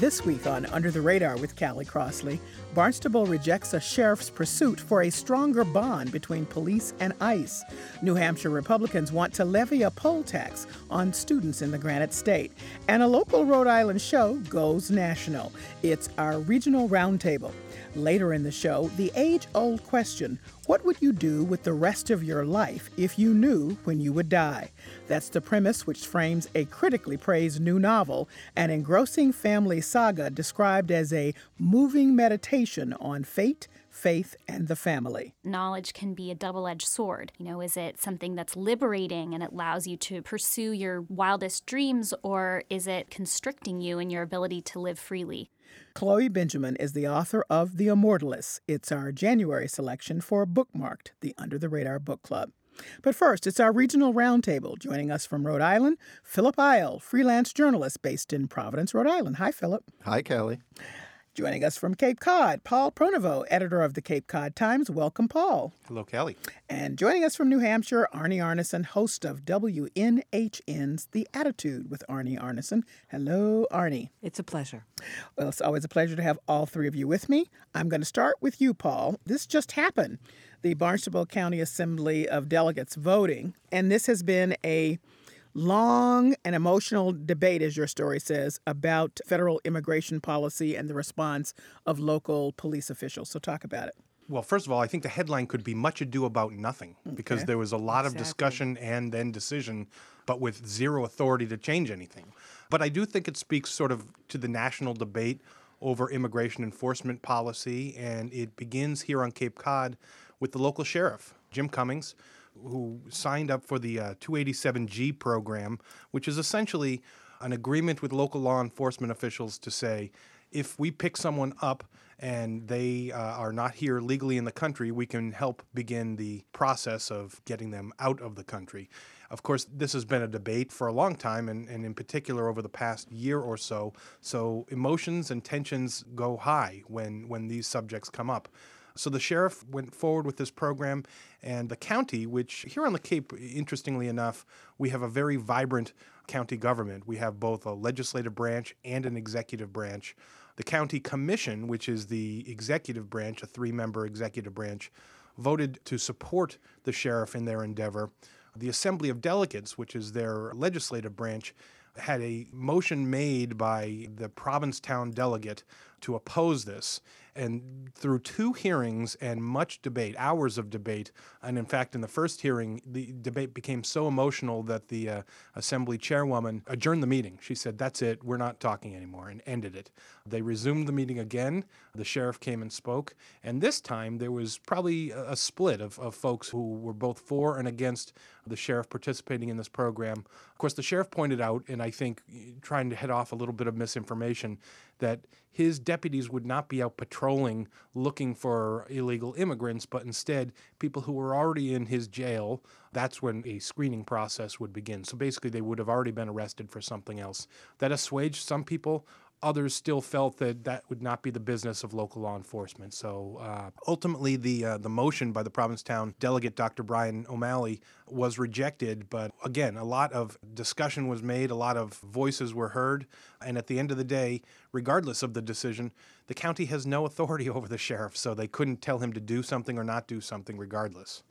This week on Under the Radar with Callie Crossley, Barnstable rejects a sheriff's pursuit for a stronger bond between police and ICE. New Hampshire Republicans want to levy a poll tax on students in the Granite State. And a local Rhode Island show goes national. It's our regional roundtable. Later in the show, the age old question what would you do with the rest of your life if you knew when you would die? That's the premise which frames a critically praised new novel, an engrossing family saga described as a moving meditation on fate, faith, and the family. Knowledge can be a double edged sword. You know, is it something that's liberating and allows you to pursue your wildest dreams, or is it constricting you in your ability to live freely? Chloe Benjamin is the author of The Immortalists. It's our January selection for Bookmarked, the Under the Radar Book Club. But first, it's our regional roundtable. Joining us from Rhode Island, Philip Eil, freelance journalist based in Providence, Rhode Island. Hi, Philip. Hi, Kelly. Joining us from Cape Cod, Paul Pronovost, editor of the Cape Cod Times. Welcome, Paul. Hello, Kelly. And joining us from New Hampshire, Arnie Arnesen, host of WNHN's The Attitude with Arnie Arnesen. Hello, Arnie. It's a pleasure. Well, it's always a pleasure to have all three of you with me. I'm going to start with you, Paul. This just happened. The Barnstable County Assembly of Delegates voting, and this has been a long and emotional debate, as your story says, about federal immigration policy and the response of local police officials. So, talk about it. Well, first of all, I think the headline could be much ado about nothing because there was a lot Exactly. of discussion and then decision, but with zero authority to change anything. But I do think it speaks sort of to the national debate over immigration enforcement policy, and it begins here on Cape Cod with the local sheriff, Jim Cummings, who signed up for the uh, 287G program, which is essentially an agreement with local law enforcement officials to say if we pick someone up and they uh, are not here legally in the country, we can help begin the process of getting them out of the country. Of course, this has been a debate for a long time, and, and in particular over the past year or so. So emotions and tensions go high when, when these subjects come up. So the sheriff went forward with this program, and the county, which here on the Cape, interestingly enough, we have a very vibrant county government. We have both a legislative branch and an executive branch. The county commission, which is the executive branch, a three member executive branch, voted to support the sheriff in their endeavor. The Assembly of Delegates, which is their legislative branch, had a motion made by the Provincetown delegate to oppose this. And through two hearings and much debate, hours of debate, and in fact, in the first hearing, the debate became so emotional that the uh, Assembly chairwoman adjourned the meeting. She said, That's it, we're not talking anymore, and ended it. They resumed the meeting again. The sheriff came and spoke. And this time, there was probably a split of, of folks who were both for and against the sheriff participating in this program. Of course, the sheriff pointed out, and I think trying to head off a little bit of misinformation, that his deputies would not be out patrolling looking for illegal immigrants, but instead people who were already in his jail. That's when a screening process would begin. So basically, they would have already been arrested for something else. That assuaged some people. Others still felt that that would not be the business of local law enforcement. So uh, ultimately, the uh, the motion by the Provincetown delegate, Dr. Brian O'Malley, was rejected. But again, a lot of discussion was made, a lot of voices were heard, and at the end of the day, regardless of the decision, the county has no authority over the sheriff, so they couldn't tell him to do something or not do something, regardless.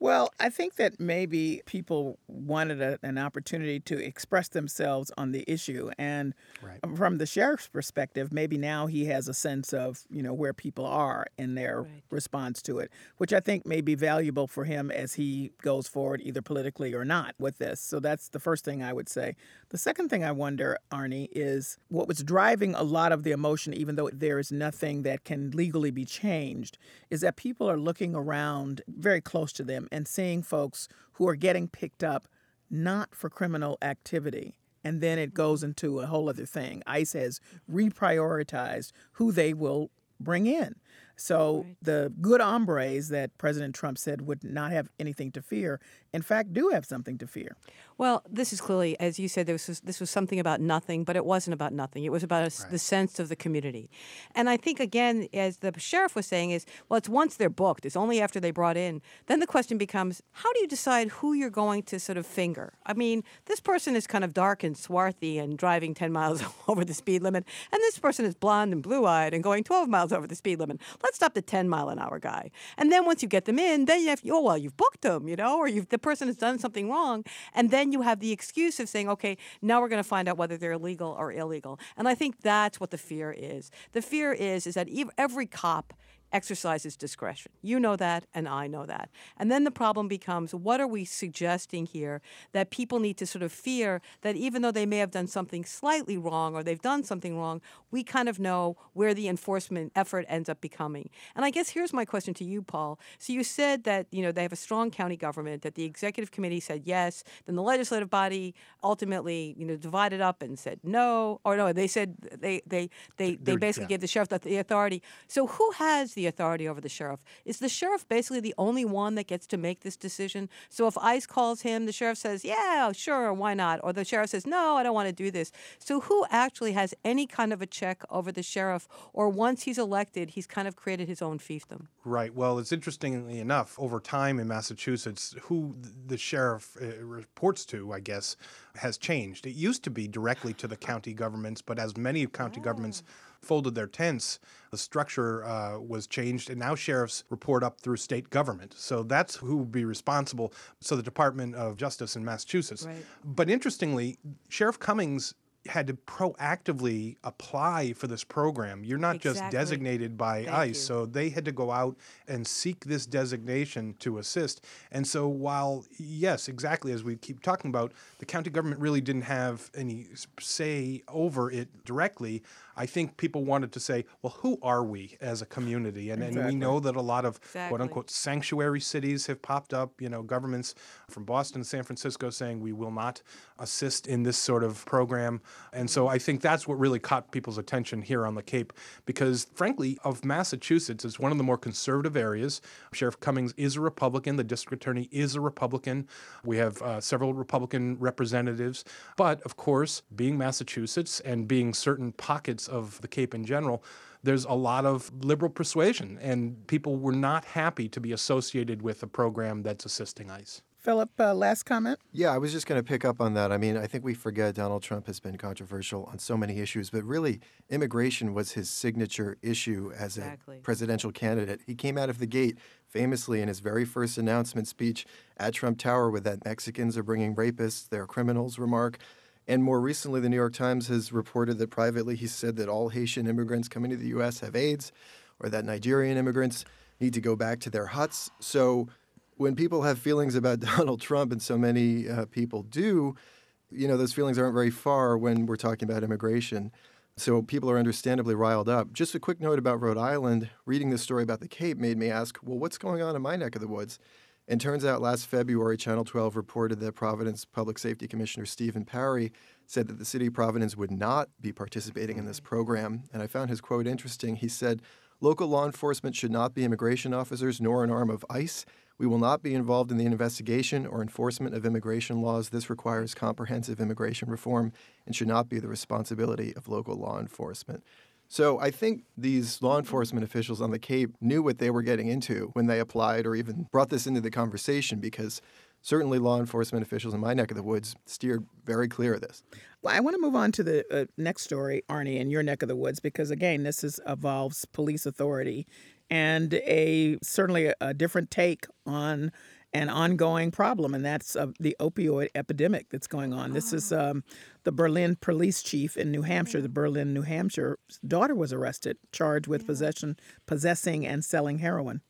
Well, I think that maybe people wanted a, an opportunity to express themselves on the issue, and Right. Um, from the sheriff's perspective, maybe now he has a sense of you know where people are in their Right. response to it, which I think may be valuable for him as he goes forward, either politically or not, with this. So that's the first thing I would say. The second thing I wonder, Arnie, is what was driving a lot of the emotion, even though there is nothing that can legally be changed, is that people are looking around very close to them and seeing folks who are getting picked up not for criminal activity. And then it goes into a whole other thing. ICE has reprioritized who they will bring in. So the good hombres that President Trump said would not have anything to fear, in fact, do have something to fear. Well, this is clearly, as you said, this was, this was something about nothing, but it wasn't about nothing. It was about us the sense of the community. And I think, again, as the sheriff was saying, is well, it's once they're booked, it's only after they brought in. Then the question becomes how do you decide who you're going to sort of finger? I mean, this person is kind of dark and swarthy and driving 10 miles over the speed limit, and this person is blonde and blue eyed and going 12 miles over the speed limit. Let's stop the 10 mile an hour guy. And then once you get them in, then you have, oh, well, you've booked them, you know, or you've, the person has done something wrong. And then you have the excuse of saying, okay, now we're going to find out whether they're legal or illegal. And I think that's what the fear is. The fear is, is that ev- every cop exercises discretion. You know that, and I know that. And then the problem becomes what are we suggesting here that people need to sort of fear that even though they may have done something slightly wrong or they've done something wrong, we kind of know where the enforcement effort ends up becoming. And I guess here's my question to you, Paul. So you said that, you know, they have a strong county government, that the executive committee said yes, then the legislative body ultimately, you know, divided up and said no, or no, they said they they they, they basically yeah. gave the sheriff the- the authority. So who has the authority over the sheriff? Is the sheriff basically the only one that gets to make this decision? So if ICE calls him, the sheriff says, "Yeah, sure, why not?" Or the sheriff says, "No, I don't want to do this." So who actually has any kind of a check over the sheriff? Or once he's elected, he's kind of created his own fiefdom. Right. Well, it's interestingly enough, over time in Massachusetts, who the sheriff uh, reports to, I guess, has changed. It used to be directly to the county governments, but as many county governments folded their tents, the structure uh, was changed, and now sheriffs report up through state government. So that's who would be responsible. So the Department of Justice in Massachusetts. Right. But interestingly, Sheriff Cummings had to proactively apply for this program. You're not just designated by Thank ICE. you. So they had to go out and seek this designation to assist. And so while yes, exactly as we keep talking about, the county government really didn't have any say over it directly. I think people wanted to say, well, who are we as a community? And, and we know that a lot of Exactly. quote unquote sanctuary cities have popped up, you know, governments from Boston and San Francisco saying we will not assist in this sort of program. And so I think that's what really caught people's attention here on the Cape because, frankly, of Massachusetts, it's one of the more conservative areas. Sheriff Cummings is a Republican, the district attorney is a Republican. We have uh, several Republican representatives. But of course, being Massachusetts and being certain pockets of the Cape in general, there's a lot of liberal persuasion, and people were not happy to be associated with a program that's assisting ICE. Philip, uh, last comment? Yeah, I was just going to pick up on that. I mean, I think we forget Donald Trump has been controversial on so many issues, but really, immigration was his signature issue as Exactly. a presidential candidate. He came out of the gate famously in his very first announcement speech at Trump Tower with that Mexicans are bringing rapists, they're criminals remark. And more recently, the New York Times has reported that privately he said that all Haitian immigrants coming to the U.S. have AIDS or that Nigerian immigrants need to go back to their huts. So when people have feelings about Donald Trump, and so many uh, people do, you know, those feelings aren't very far when we're talking about immigration. So people are understandably riled up. Just a quick note about Rhode Island. Reading this story about the Cape made me ask, well, what's going on in my neck of the woods? And turns out last February, Channel 12 reported that Providence Public Safety Commissioner Stephen Parry said that the city of Providence would not be participating in this mm-hmm. program. And I found his quote interesting. He said, Local law enforcement should not be immigration officers nor an arm of ICE. We will not be involved in the investigation or enforcement of immigration laws. This requires comprehensive immigration reform and should not be the responsibility of local law enforcement. So I think these law enforcement officials on the Cape knew what they were getting into when they applied or even brought this into the conversation because certainly law enforcement officials in my neck of the woods steered very clear of this. Well, I want to move on to the uh, next story, Arnie, in your neck of the woods, because again, this is involves police authority and a certainly a, a different take on an ongoing problem, and that's uh, the opioid epidemic that's going on. This is um, the Berlin police chief in New Hampshire. The Berlin, New Hampshire daughter was arrested, charged with possession, possessing, and selling heroin.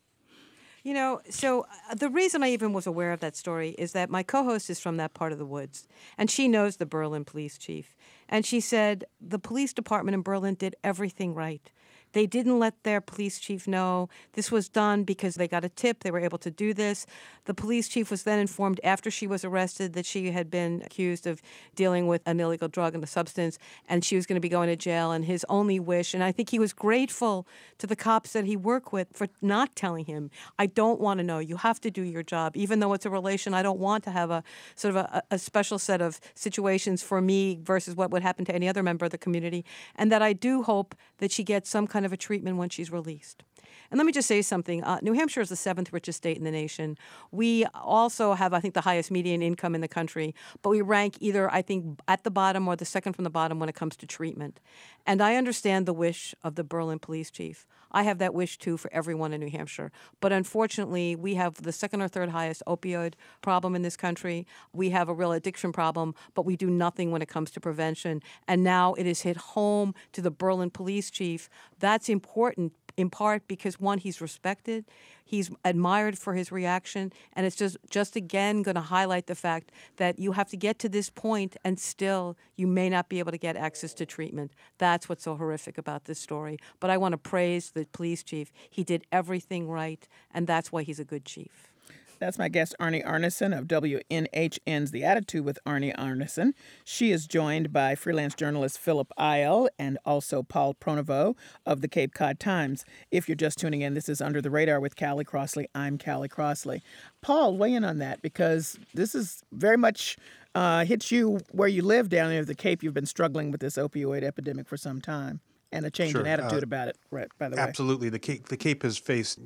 You know, so uh, the reason I even was aware of that story is that my co host is from that part of the woods, and she knows the Berlin police chief. And she said the police department in Berlin did everything right. They didn't let their police chief know. This was done because they got a tip. They were able to do this. The police chief was then informed after she was arrested that she had been accused of dealing with an illegal drug and a substance, and she was going to be going to jail. And his only wish, and I think he was grateful to the cops that he worked with for not telling him, I don't want to know. You have to do your job. Even though it's a relation, I don't want to have a sort of a, a special set of situations for me versus what would happen to any other member of the community. And that I do hope that she gets some kind of a treatment when she's released. And let me just say something. Uh, New Hampshire is the seventh richest state in the nation. We also have, I think, the highest median income in the country, but we rank either, I think, at the bottom or the second from the bottom when it comes to treatment. And I understand the wish of the Berlin police chief. I have that wish too for everyone in New Hampshire. But unfortunately, we have the second or third highest opioid problem in this country. We have a real addiction problem, but we do nothing when it comes to prevention. And now it is hit home to the Berlin police chief. That's important in part because one, he's respected, he's admired for his reaction, and it's just just again going to highlight the fact that you have to get to this point and still you may not be able to get access to treatment. That's what's so horrific about this story. But I want to praise the police chief. He did everything right, and that's why he's a good chief. That's my guest, Arnie Arnesen of WNHN's The Attitude with Arnie Arnesen. She is joined by freelance journalist Philip Eil and also Paul Pronovost of the Cape Cod Times. If you're just tuning in, this is Under the Radar with Callie Crossley. I'm Callie Crossley. Paul, weigh in on that because this is very much uh, hits you where you live down there at the Cape. You've been struggling with this opioid epidemic for some time and a change Sure, in attitude uh, about it. Right, by the way. Absolutely. The Cape, the Cape has faced,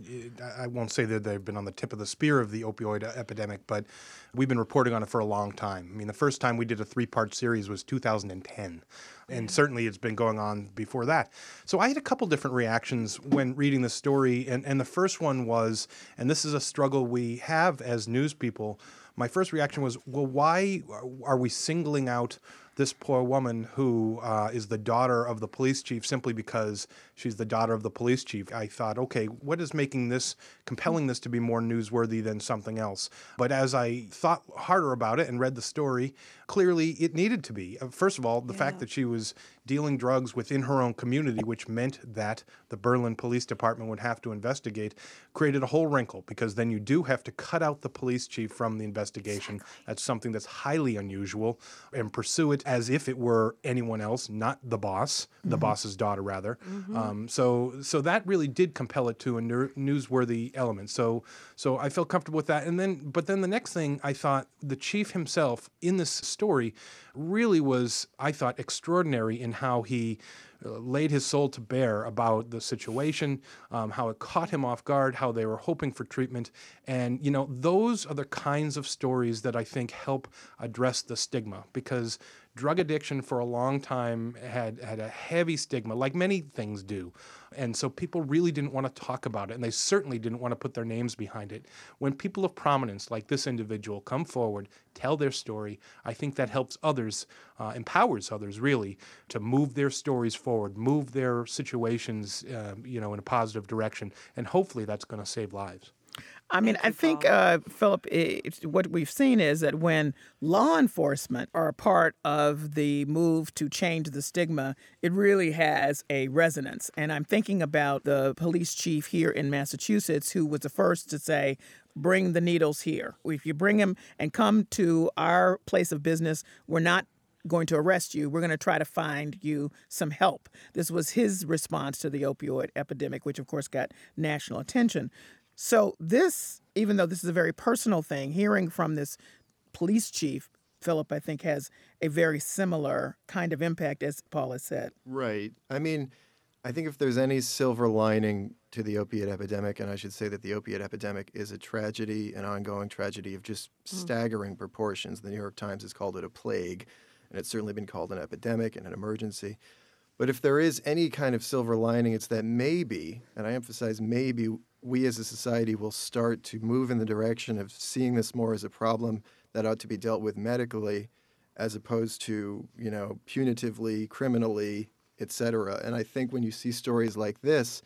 I won't say that they've been on the tip of the spear of the opioid epidemic, but we've been reporting on it for a long time. I mean, the first time we did a three part series was 2010. And certainly it's been going on before that. So I had a couple different reactions when reading the story. And, and the first one was, and this is a struggle we have as news people. My first reaction was, well, why are we singling out this poor woman who uh, is the daughter of the police chief simply because she's the daughter of the police chief. I thought, okay, what is making this, compelling this to be more newsworthy than something else? But as I thought harder about it and read the story, clearly it needed to be. Uh, First of all, the fact that she was dealing drugs within her own community, which meant that the Berlin Police Department would have to investigate, created a whole wrinkle because then you do have to cut out the police chief from the investigation. That's something that's highly unusual and pursue it as if it were anyone else, not the boss, the Mhm. boss's daughter, rather. Mhm. Um, so, so that really did compel it to a ner- newsworthy element. So, so I felt comfortable with that. And then, but then the next thing I thought the chief himself in this story really was, I thought, extraordinary in how he uh, laid his soul to bear about the situation, um, how it caught him off guard, how they were hoping for treatment. And, you know, those are the kinds of stories that I think help address the stigma because drug addiction for a long time had, had a heavy stigma, like many things do. And so people really didn't want to talk about it, and they certainly didn't want to put their names behind it. When people of prominence, like this individual, come forward, tell their story, I think that helps others, uh, empowers others really, to move their stories forward, move their situations, uh, you know, in a positive direction, and hopefully that's going to save lives. I mean, I think, uh, Philip, it's, what we've seen is that when law enforcement are a part of the move to change the stigma, it really has a resonance. And I'm thinking about the police chief here in Massachusetts who was the first to say, bring the needles here. If you bring them and come to our place of business, we're not going to arrest you. We're going to try to find you some help. This was his response to the opioid epidemic, which of course got national attention. So, this, even though this is a very personal thing, hearing from this police chief, Philip, I think, has a very similar kind of impact, as Paul has said. Right. I mean, I think if there's any silver lining to the opiate epidemic, and I should say that the opiate epidemic is a tragedy, an ongoing tragedy of just mm. staggering proportions. The New York Times has called it a plague, and it's certainly been called an epidemic and an emergency. But if there is any kind of silver lining, it's that maybe, and I emphasize maybe, we as a society will start to move in the direction of seeing this more as a problem that ought to be dealt with medically as opposed to, you know, punitively, criminally, et cetera. And I think when you see stories like this,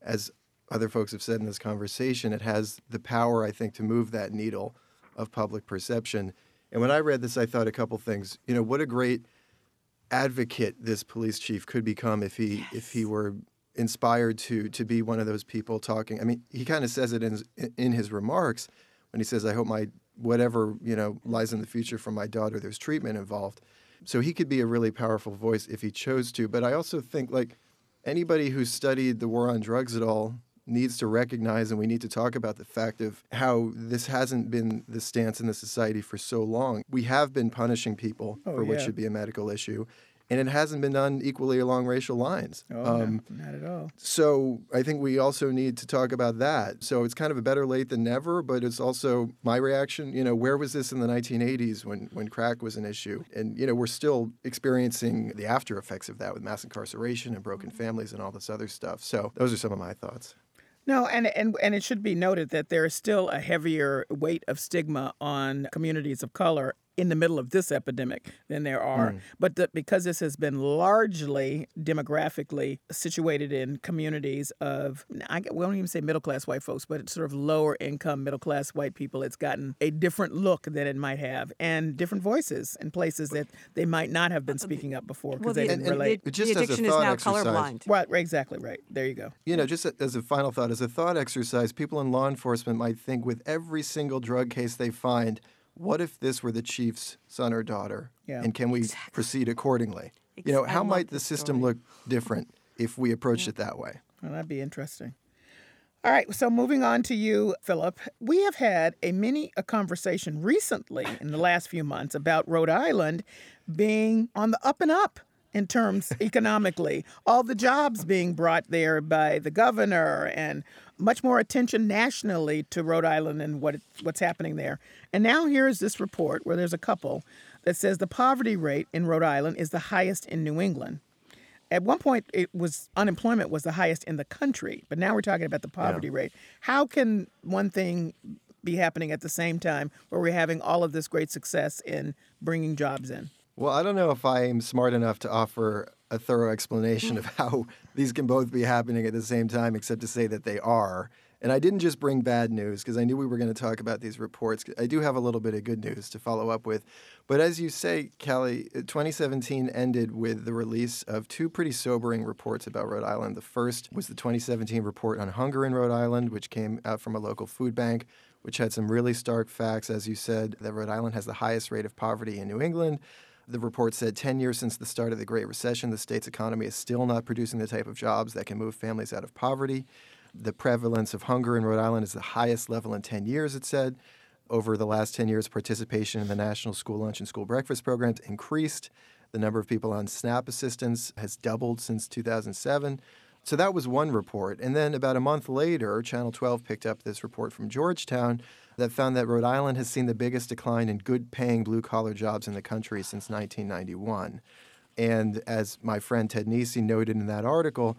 as other folks have said in this conversation, it has the power, I think, to move that needle of public perception. And when I read this, I thought a couple things. You know, what a great advocate this police chief could become if he yes. if he were inspired to to be one of those people talking. I mean, he kind of says it in in his remarks when he says, "I hope my whatever you know lies in the future for my daughter, there's treatment involved." So he could be a really powerful voice if he chose to. But I also think like anybody who's studied the war on drugs at all needs to recognize and we need to talk about the fact of how this hasn't been the stance in the society for so long. We have been punishing people oh, for yeah. what should be a medical issue and it hasn't been done equally along racial lines. Oh, um, no, not at all. So I think we also need to talk about that. So it's kind of a better late than never, but it's also my reaction. You know, where was this in the 1980s when when crack was an issue? And you know, we're still experiencing the after effects of that with mass incarceration and broken families and all this other stuff. So those are some of my thoughts. No, and, and and it should be noted that there is still a heavier weight of stigma on communities of color in the middle of this epidemic than there are. Mm. But the, because this has been largely demographically situated in communities of, I we don't even say middle class white folks, but it's sort of lower income middle class white people, it's gotten a different look than it might have and different voices in places that they might not have been uh, speaking up before because well, they didn't relate. The, the addiction is now exercise, colorblind. Right, exactly right. There you go. You know, just as a final thought, as a thought exercise, people in law enforcement might think with every single drug case they find, what if this were the chief's son or daughter? Yeah. And can we exactly. proceed accordingly? You know, how might the system story. look different if we approached yeah. it that way? Well, that'd be interesting. All right, so moving on to you, Philip. We have had a mini a conversation recently in the last few months about Rhode Island being on the up and up in terms economically. All the jobs being brought there by the governor and much more attention nationally to Rhode Island and what what's happening there. And now here is this report where there's a couple that says the poverty rate in Rhode Island is the highest in New England. At one point, it was unemployment was the highest in the country, but now we're talking about the poverty yeah. rate. How can one thing be happening at the same time where we're having all of this great success in bringing jobs in? Well, I don't know if I'm smart enough to offer a thorough explanation of how these can both be happening at the same time, except to say that they are. And I didn't just bring bad news because I knew we were going to talk about these reports. I do have a little bit of good news to follow up with. But as you say, Callie, uh, 2017 ended with the release of two pretty sobering reports about Rhode Island. The first was the 2017 report on hunger in Rhode Island, which came out from a local food bank, which had some really stark facts, as you said, that Rhode Island has the highest rate of poverty in New England the report said 10 years since the start of the Great Recession, the state's economy is still not producing the type of jobs that can move families out of poverty. The prevalence of hunger in Rhode Island is the highest level in 10 years, it said. Over the last 10 years, participation in the National School Lunch and School Breakfast programs increased. The number of people on SNAP assistance has doubled since 2007. So that was one report. And then about a month later, Channel 12 picked up this report from Georgetown that found that Rhode Island has seen the biggest decline in good paying blue collar jobs in the country since 1991. And as my friend Ted Nesi noted in that article,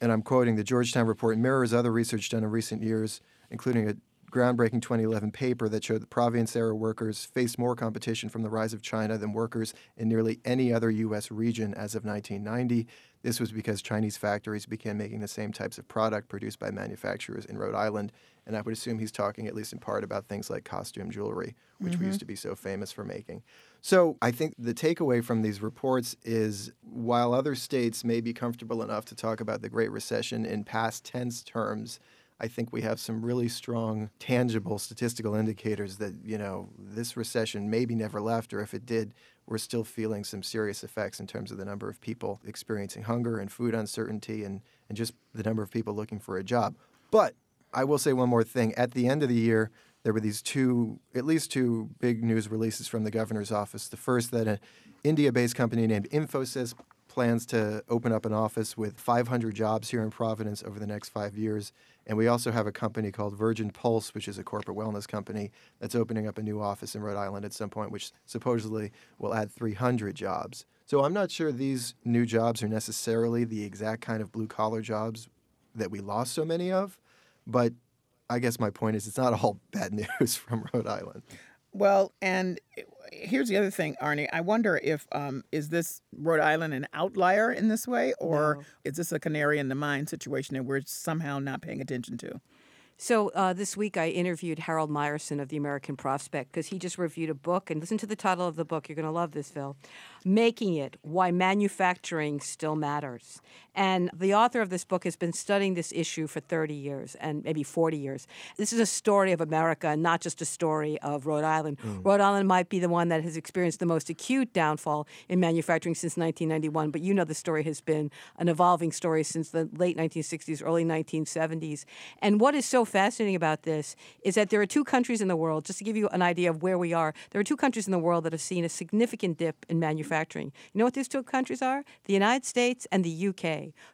and I'm quoting, the Georgetown report mirrors other research done in recent years, including a groundbreaking 2011 paper that showed that Providence era workers faced more competition from the rise of China than workers in nearly any other U.S. region as of 1990. This was because Chinese factories began making the same types of product produced by manufacturers in Rhode Island. And I would assume he's talking, at least in part, about things like costume jewelry, which mm-hmm. we used mm-hmm. to be so famous for making. So I think the takeaway from these reports is while other states may be comfortable enough to talk about the Great Recession in past tense terms, I think we have some really strong, tangible statistical indicators that, you know, this recession maybe never left, or if it did, we're still feeling some serious effects in terms of the number of people experiencing hunger and food uncertainty and, and just the number of people looking for a job. But I will say one more thing. At the end of the year, there were these two, at least two big news releases from the governor's office. The first that an India based company named Infosys plans to open up an office with 500 jobs here in Providence over the next five years. And we also have a company called Virgin Pulse, which is a corporate wellness company that's opening up a new office in Rhode Island at some point, which supposedly will add 300 jobs. So I'm not sure these new jobs are necessarily the exact kind of blue collar jobs that we lost so many of, But I guess my point is it's not all bad news from Rhode Island. Well, and here's the other thing, Arnie. I wonder if um, is this Rhode Island an outlier in this way, or No. is this a canary in the mine situation that we're somehow not paying attention to? So uh, this week I interviewed Harold Meyerson of the American Prospect because he just reviewed a book. And listen to the title of the book. You're going to love this, Phil. Making It Why Manufacturing Still Matters. And the author of this book has been studying this issue for 30 years and maybe 40 years. This is a story of America and not just a story of Rhode Island. Hmm. Rhode Island might be the one that has experienced the most acute downfall in manufacturing since 1991, but you know the story has been an evolving story since the late 1960s, early 1970s. And what is so fascinating about this is that there are two countries in the world, just to give you an idea of where we are, there are two countries in the world that have seen a significant dip in manufacturing. You know what these two countries are? The United States and the UK.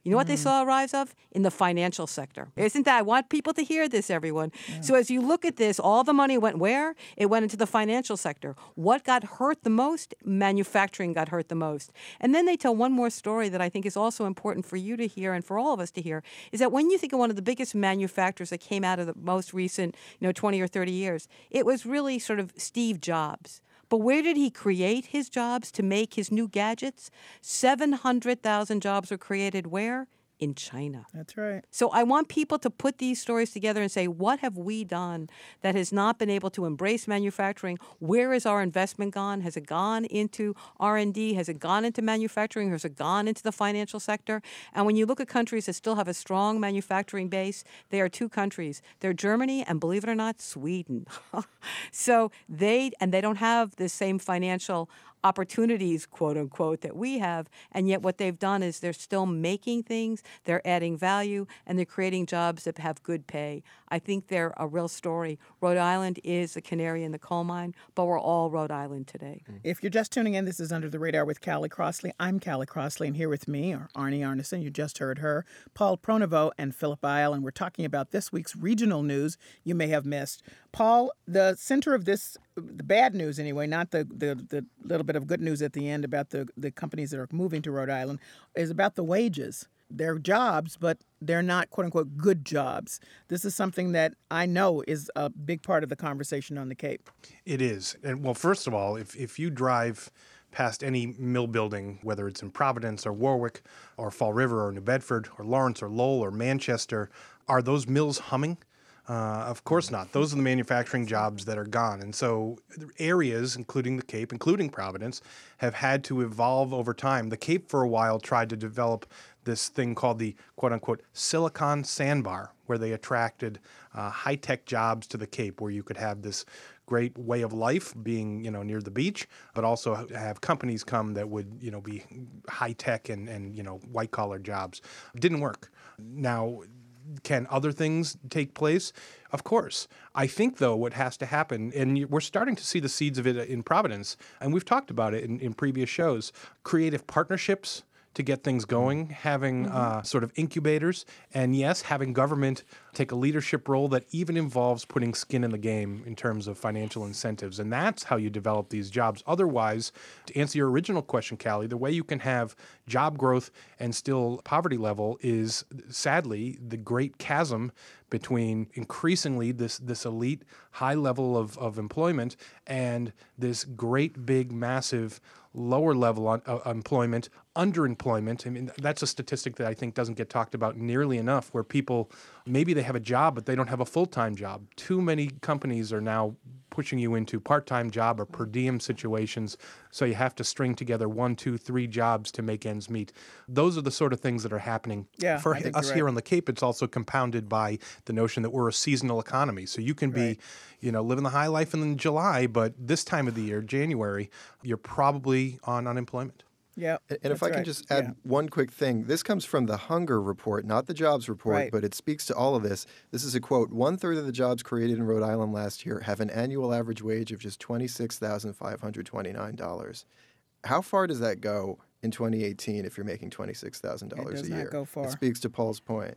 You know what they mm. saw a rise of? In the financial sector. Isn't that? I want people to hear this, everyone. So as you look at this, all the money went where? It went into the financial sector. What got hurt the most? Manufacturing got hurt the most. And then they tell one more story that I think is also important for you to hear and for all of us to hear is that when you think of one of the biggest manufacturers that came out of the most recent, you know, 20 or 30 years, it was really sort of Steve Jobs. But where did he create his jobs to make his new gadgets? 700,000 jobs were created where? In China. That's right. So I want people to put these stories together and say, what have we done that has not been able to embrace manufacturing? Where has our investment gone? Has it gone into R&D? Has it gone into manufacturing? Has it gone into the financial sector? And when you look at countries that still have a strong manufacturing base, they are two countries. They're Germany and believe it or not, Sweden. so they and they don't have the same financial opportunities, quote unquote, that we have. And yet, what they've done is they're still making things, they're adding value, and they're creating jobs that have good pay. I think they're a real story. Rhode Island is a canary in the coal mine, but we're all Rhode Island today. If you're just tuning in, this is Under the Radar with Callie Crossley. I'm Callie Crossley, and here with me are Arnie Arnesen, you just heard her, Paul Pronovost, and Philip Eil, and we're talking about this week's regional news you may have missed. Paul, the center of this, the bad news anyway, not the, the, the little bit of good news at the end about the, the companies that are moving to Rhode Island, is about the wages. They're jobs, but they're not quote unquote good jobs. This is something that I know is a big part of the conversation on the Cape. It is. And well, first of all, if, if you drive past any mill building, whether it's in Providence or Warwick or Fall River or New Bedford or Lawrence or Lowell or Manchester, are those mills humming? Uh, of course not. Those are the manufacturing jobs that are gone. And so areas, including the Cape, including Providence, have had to evolve over time. The Cape, for a while, tried to develop this thing called the quote unquote silicon sandbar, where they attracted uh, high tech jobs to the Cape, where you could have this great way of life being you know near the beach but also have companies come that would you know be high tech and and you know white collar jobs didn't work now can other things take place? Of course. I think, though, what has to happen, and we're starting to see the seeds of it in Providence, and we've talked about it in, in previous shows creative partnerships to get things going, having uh, sort of incubators, and yes, having government take a leadership role that even involves putting skin in the game in terms of financial incentives. And that's how you develop these jobs. Otherwise, to answer your original question, Callie, the way you can have job growth and still poverty level is sadly the great chasm between increasingly this this elite high level of, of employment and this great big massive lower level on, uh, employment underemployment. I mean that's a statistic that i think doesn't get talked about nearly enough where people maybe they have a job but they don't have a full-time job. Too many companies are now pushing you into part-time job or per diem situations so you have to string together one two three jobs to make ends meet. Those are the sort of things that are happening. Yeah, for us you're here on the Cape, it's also compounded by the notion that we're a seasonal economy. So you can be, you know, living the high life in July, but this time of the year, January, you're probably on unemployment. Yeah. And if I can right. just add Yeah. one quick thing, this comes from the Hunger Report, not the Jobs Report, Right. but it speaks to all of this. This is a quote One third of the jobs created in Rhode Island last year have an annual average wage of just $26,529. How far does that go in 2018 if you're making $26,000 It does a not year? go far. It speaks to Paul's point.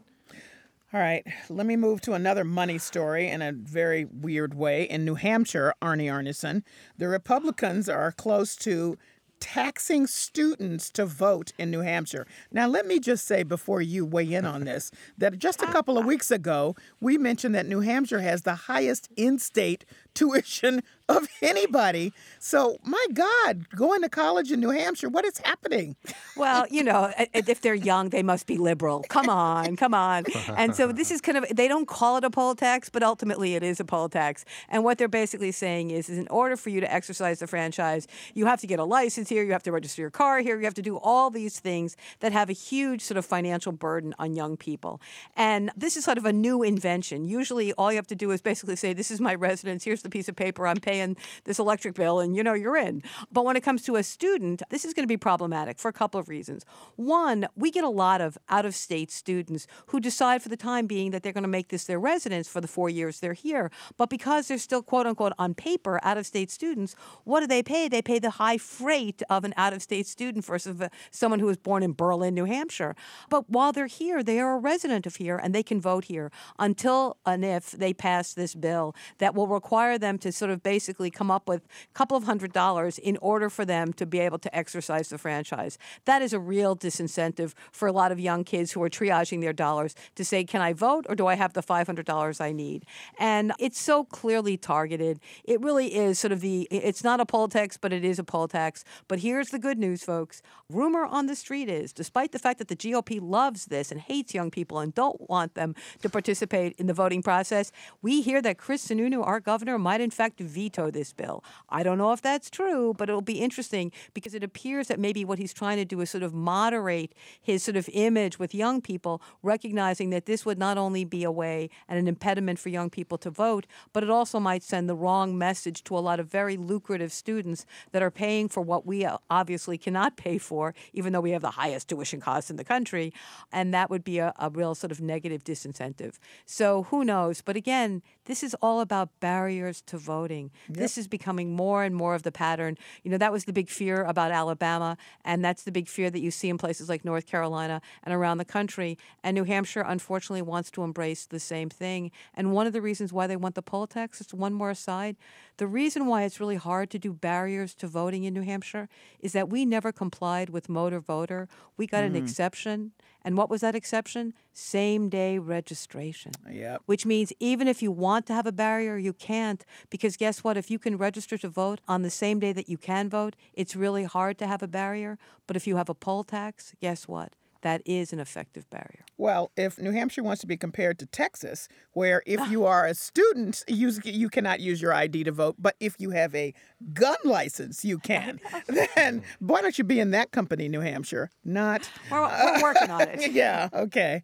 All right, let me move to another money story in a very weird way. In New Hampshire, Arnie Arnesen, the Republicans are close to taxing students to vote in New Hampshire. Now, let me just say before you weigh in on this that just a couple of weeks ago, we mentioned that New Hampshire has the highest in state tuition of anybody. So, my God, going to college in New Hampshire, what is happening? Well, you know, if they're young, they must be liberal. Come on, come on. And so this is kind of, they don't call it a poll tax, but ultimately it is a poll tax. And what they're basically saying is, is in order for you to exercise the franchise, you have to get a license here, you have to register your car here, you have to do all these things that have a huge sort of financial burden on young people. And this is sort of a new invention. Usually all you have to do is basically say, this is my residence, here's the piece of paper I'm paying this electric bill, and you know, you're in. But when it comes to a student, this is going to be problematic for a couple of reasons. One, we get a lot of out of state students who decide for the time being that they're going to make this their residence for the four years they're here. But because they're still, quote unquote, on paper out of state students, what do they pay? They pay the high freight of an out of state student versus someone who was born in Berlin, New Hampshire. But while they're here, they are a resident of here and they can vote here until and if they pass this bill that will require them to sort of basically come up with a couple of hundred dollars in order for them to be able to exercise the franchise. That is a real disincentive for a lot of young kids who are triaging their dollars to say, can I vote or do I have the $500 I need? And it's so clearly targeted. It really is sort of the, it's not a poll tax, but it is a poll tax. But here's the good news, folks. Rumor on the street is, despite the fact that the GOP loves this and hates young people and don't want them to participate in the voting process, we hear that Chris Sununu, our governor, might in fact veto this bill. I don't know if that's true, but it'll be interesting because it appears that maybe what he's trying to do is sort of moderate his sort of image with young people, recognizing that this would not only be a way and an impediment for young people to vote, but it also might send the wrong message to a lot of very lucrative students that are paying for what we uh, obviously cannot pay for, even though we have the highest tuition costs in the country. And that would be a, a real sort of negative disincentive. So who knows? But again, this is all about barriers to voting. Yep. This is becoming more and more of the pattern. You know, that was the big fear about Alabama, and that's the big fear that you see in places like North Carolina and around the country. And New Hampshire, unfortunately, wants to embrace the same thing. And one of the reasons why they want the poll tax, just one more aside, the reason why it's really hard to do barriers to voting in New Hampshire is that we never complied with motor voter. We got mm. an exception. And what was that exception? Same day registration. Yep. Which means even if you want to have a barrier, you can't. Because guess what? If you can register to vote on the same day that you can vote, it's really hard to have a barrier. But if you have a poll tax, guess what? That is an effective barrier. Well, if New Hampshire wants to be compared to Texas, where if you are a student, you, you cannot use your ID to vote, but if you have a gun license, you can. then why don't you be in that company, New Hampshire? Not. We're, we're working on it. yeah, okay.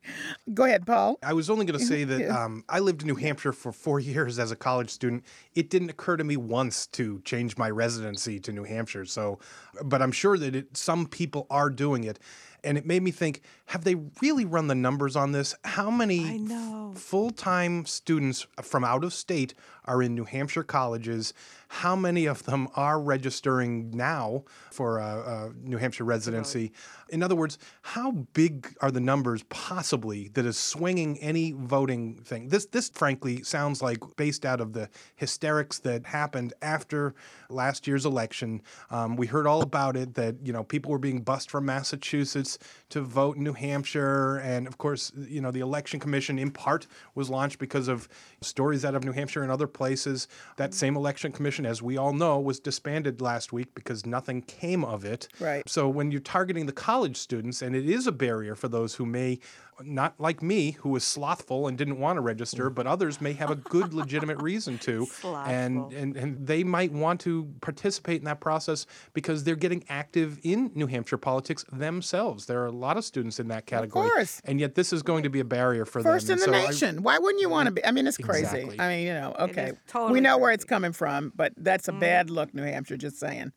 Go ahead, Paul. I was only going to say that um, I lived in New Hampshire for four years as a college student. It didn't occur to me once to change my residency to New Hampshire. So, but I'm sure that it, some people are doing it. And it made me think have they really run the numbers on this? How many full time students from out of state are in New Hampshire colleges? How many of them are registering now for a, a New Hampshire residency? In other words, how big are the numbers possibly that is swinging any voting thing? This, this frankly sounds like based out of the hysterics that happened after last year's election. Um, we heard all about it that you know people were being bussed from Massachusetts to vote in New Hampshire, and of course, you know the election commission in part was launched because of stories out of New Hampshire and other places. That same election commission, as we all know, was disbanded last week because nothing came of it. Right. So when you're targeting the college students, and it is a barrier for those who may not like me, who was slothful and didn't want to register, but others may have a good, legitimate reason to, and, and and they might want to participate in that process because they're getting active in New Hampshire politics themselves. There are a lot of students in that category, of course. and yet this is going to be a barrier for First them. First in the so nation. I, Why wouldn't you want to be? I mean, it's crazy. Exactly. I mean, you know, okay, totally we know crazy. where it's coming from, but that's a mm. bad look, New Hampshire. Just saying.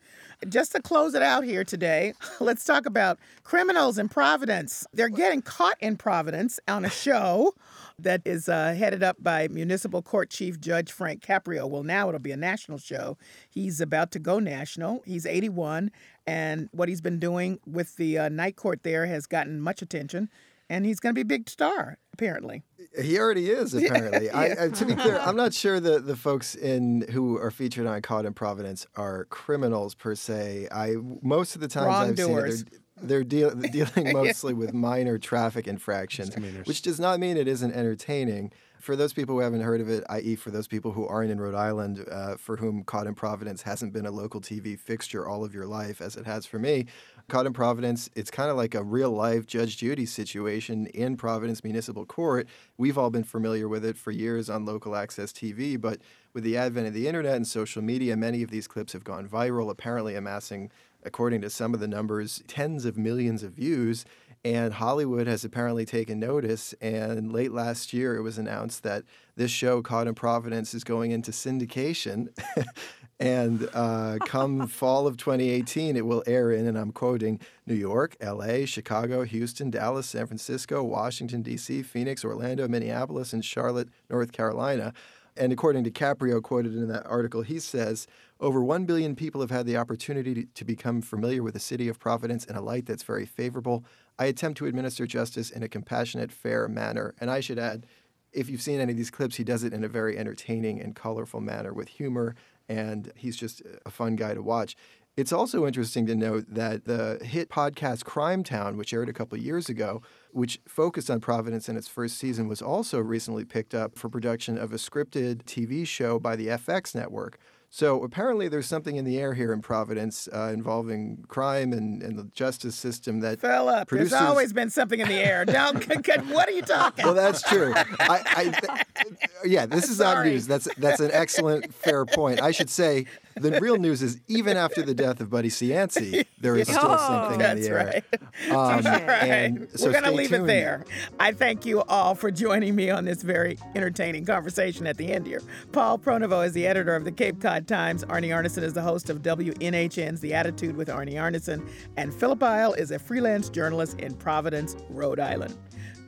Just to close it out here today, let's talk about criminals in Providence. They're getting caught in Providence on a show that is uh, headed up by Municipal Court Chief Judge Frank Caprio. Well, now it'll be a national show. He's about to go national. He's 81, and what he's been doing with the uh, night court there has gotten much attention and he's going to be a big star apparently. He already is, apparently. yeah. I, I, to be clear, I'm not sure that the folks in who are featured on Caught in Providence are criminals per se. I most of the times I've seen it, they're, they're deal, dealing mostly with minor traffic infractions, which does not mean it isn't entertaining. For those people who haven't heard of it, i.e., for those people who aren't in Rhode Island, uh, for whom Caught in Providence hasn't been a local TV fixture all of your life, as it has for me, Caught in Providence, it's kind of like a real life Judge Judy situation in Providence Municipal Court. We've all been familiar with it for years on local access TV, but with the advent of the internet and social media, many of these clips have gone viral, apparently amassing, according to some of the numbers, tens of millions of views. And Hollywood has apparently taken notice. And late last year, it was announced that this show, Caught in Providence, is going into syndication. And uh, come fall of 2018, it will air in, and I'm quoting, New York, LA, Chicago, Houston, Dallas, San Francisco, Washington, D.C., Phoenix, Orlando, Minneapolis, and Charlotte, North Carolina. And according to Caprio, quoted in that article, he says, over 1 billion people have had the opportunity to become familiar with the city of Providence in a light that's very favorable. I attempt to administer justice in a compassionate, fair manner. And I should add, if you've seen any of these clips, he does it in a very entertaining and colorful manner with humor and he's just a fun guy to watch. It's also interesting to note that the hit podcast Crime Town, which aired a couple years ago, which focused on Providence in its first season, was also recently picked up for production of a scripted TV show by the FX network. So apparently, there's something in the air here in Providence uh, involving crime and, and, the justice system that. Philip, producers... there's always been something in the air. Don't. what are you talking? Well, that's true. I, I, yeah, this is not news. That's that's an excellent, fair point. I should say the real news is even after the death of Buddy Cianci, there is still oh, something in the air. Right. Um, all right. So We're going to leave tuned. it there. I thank you all for joining me on this very entertaining conversation at the end here. Paul Pronovost is the editor of the Cape Cod Times. Arnie Arnesen is the host of WNHN's The Attitude with Arnie Arnesen. And Philip Eil is a freelance journalist in Providence, Rhode Island.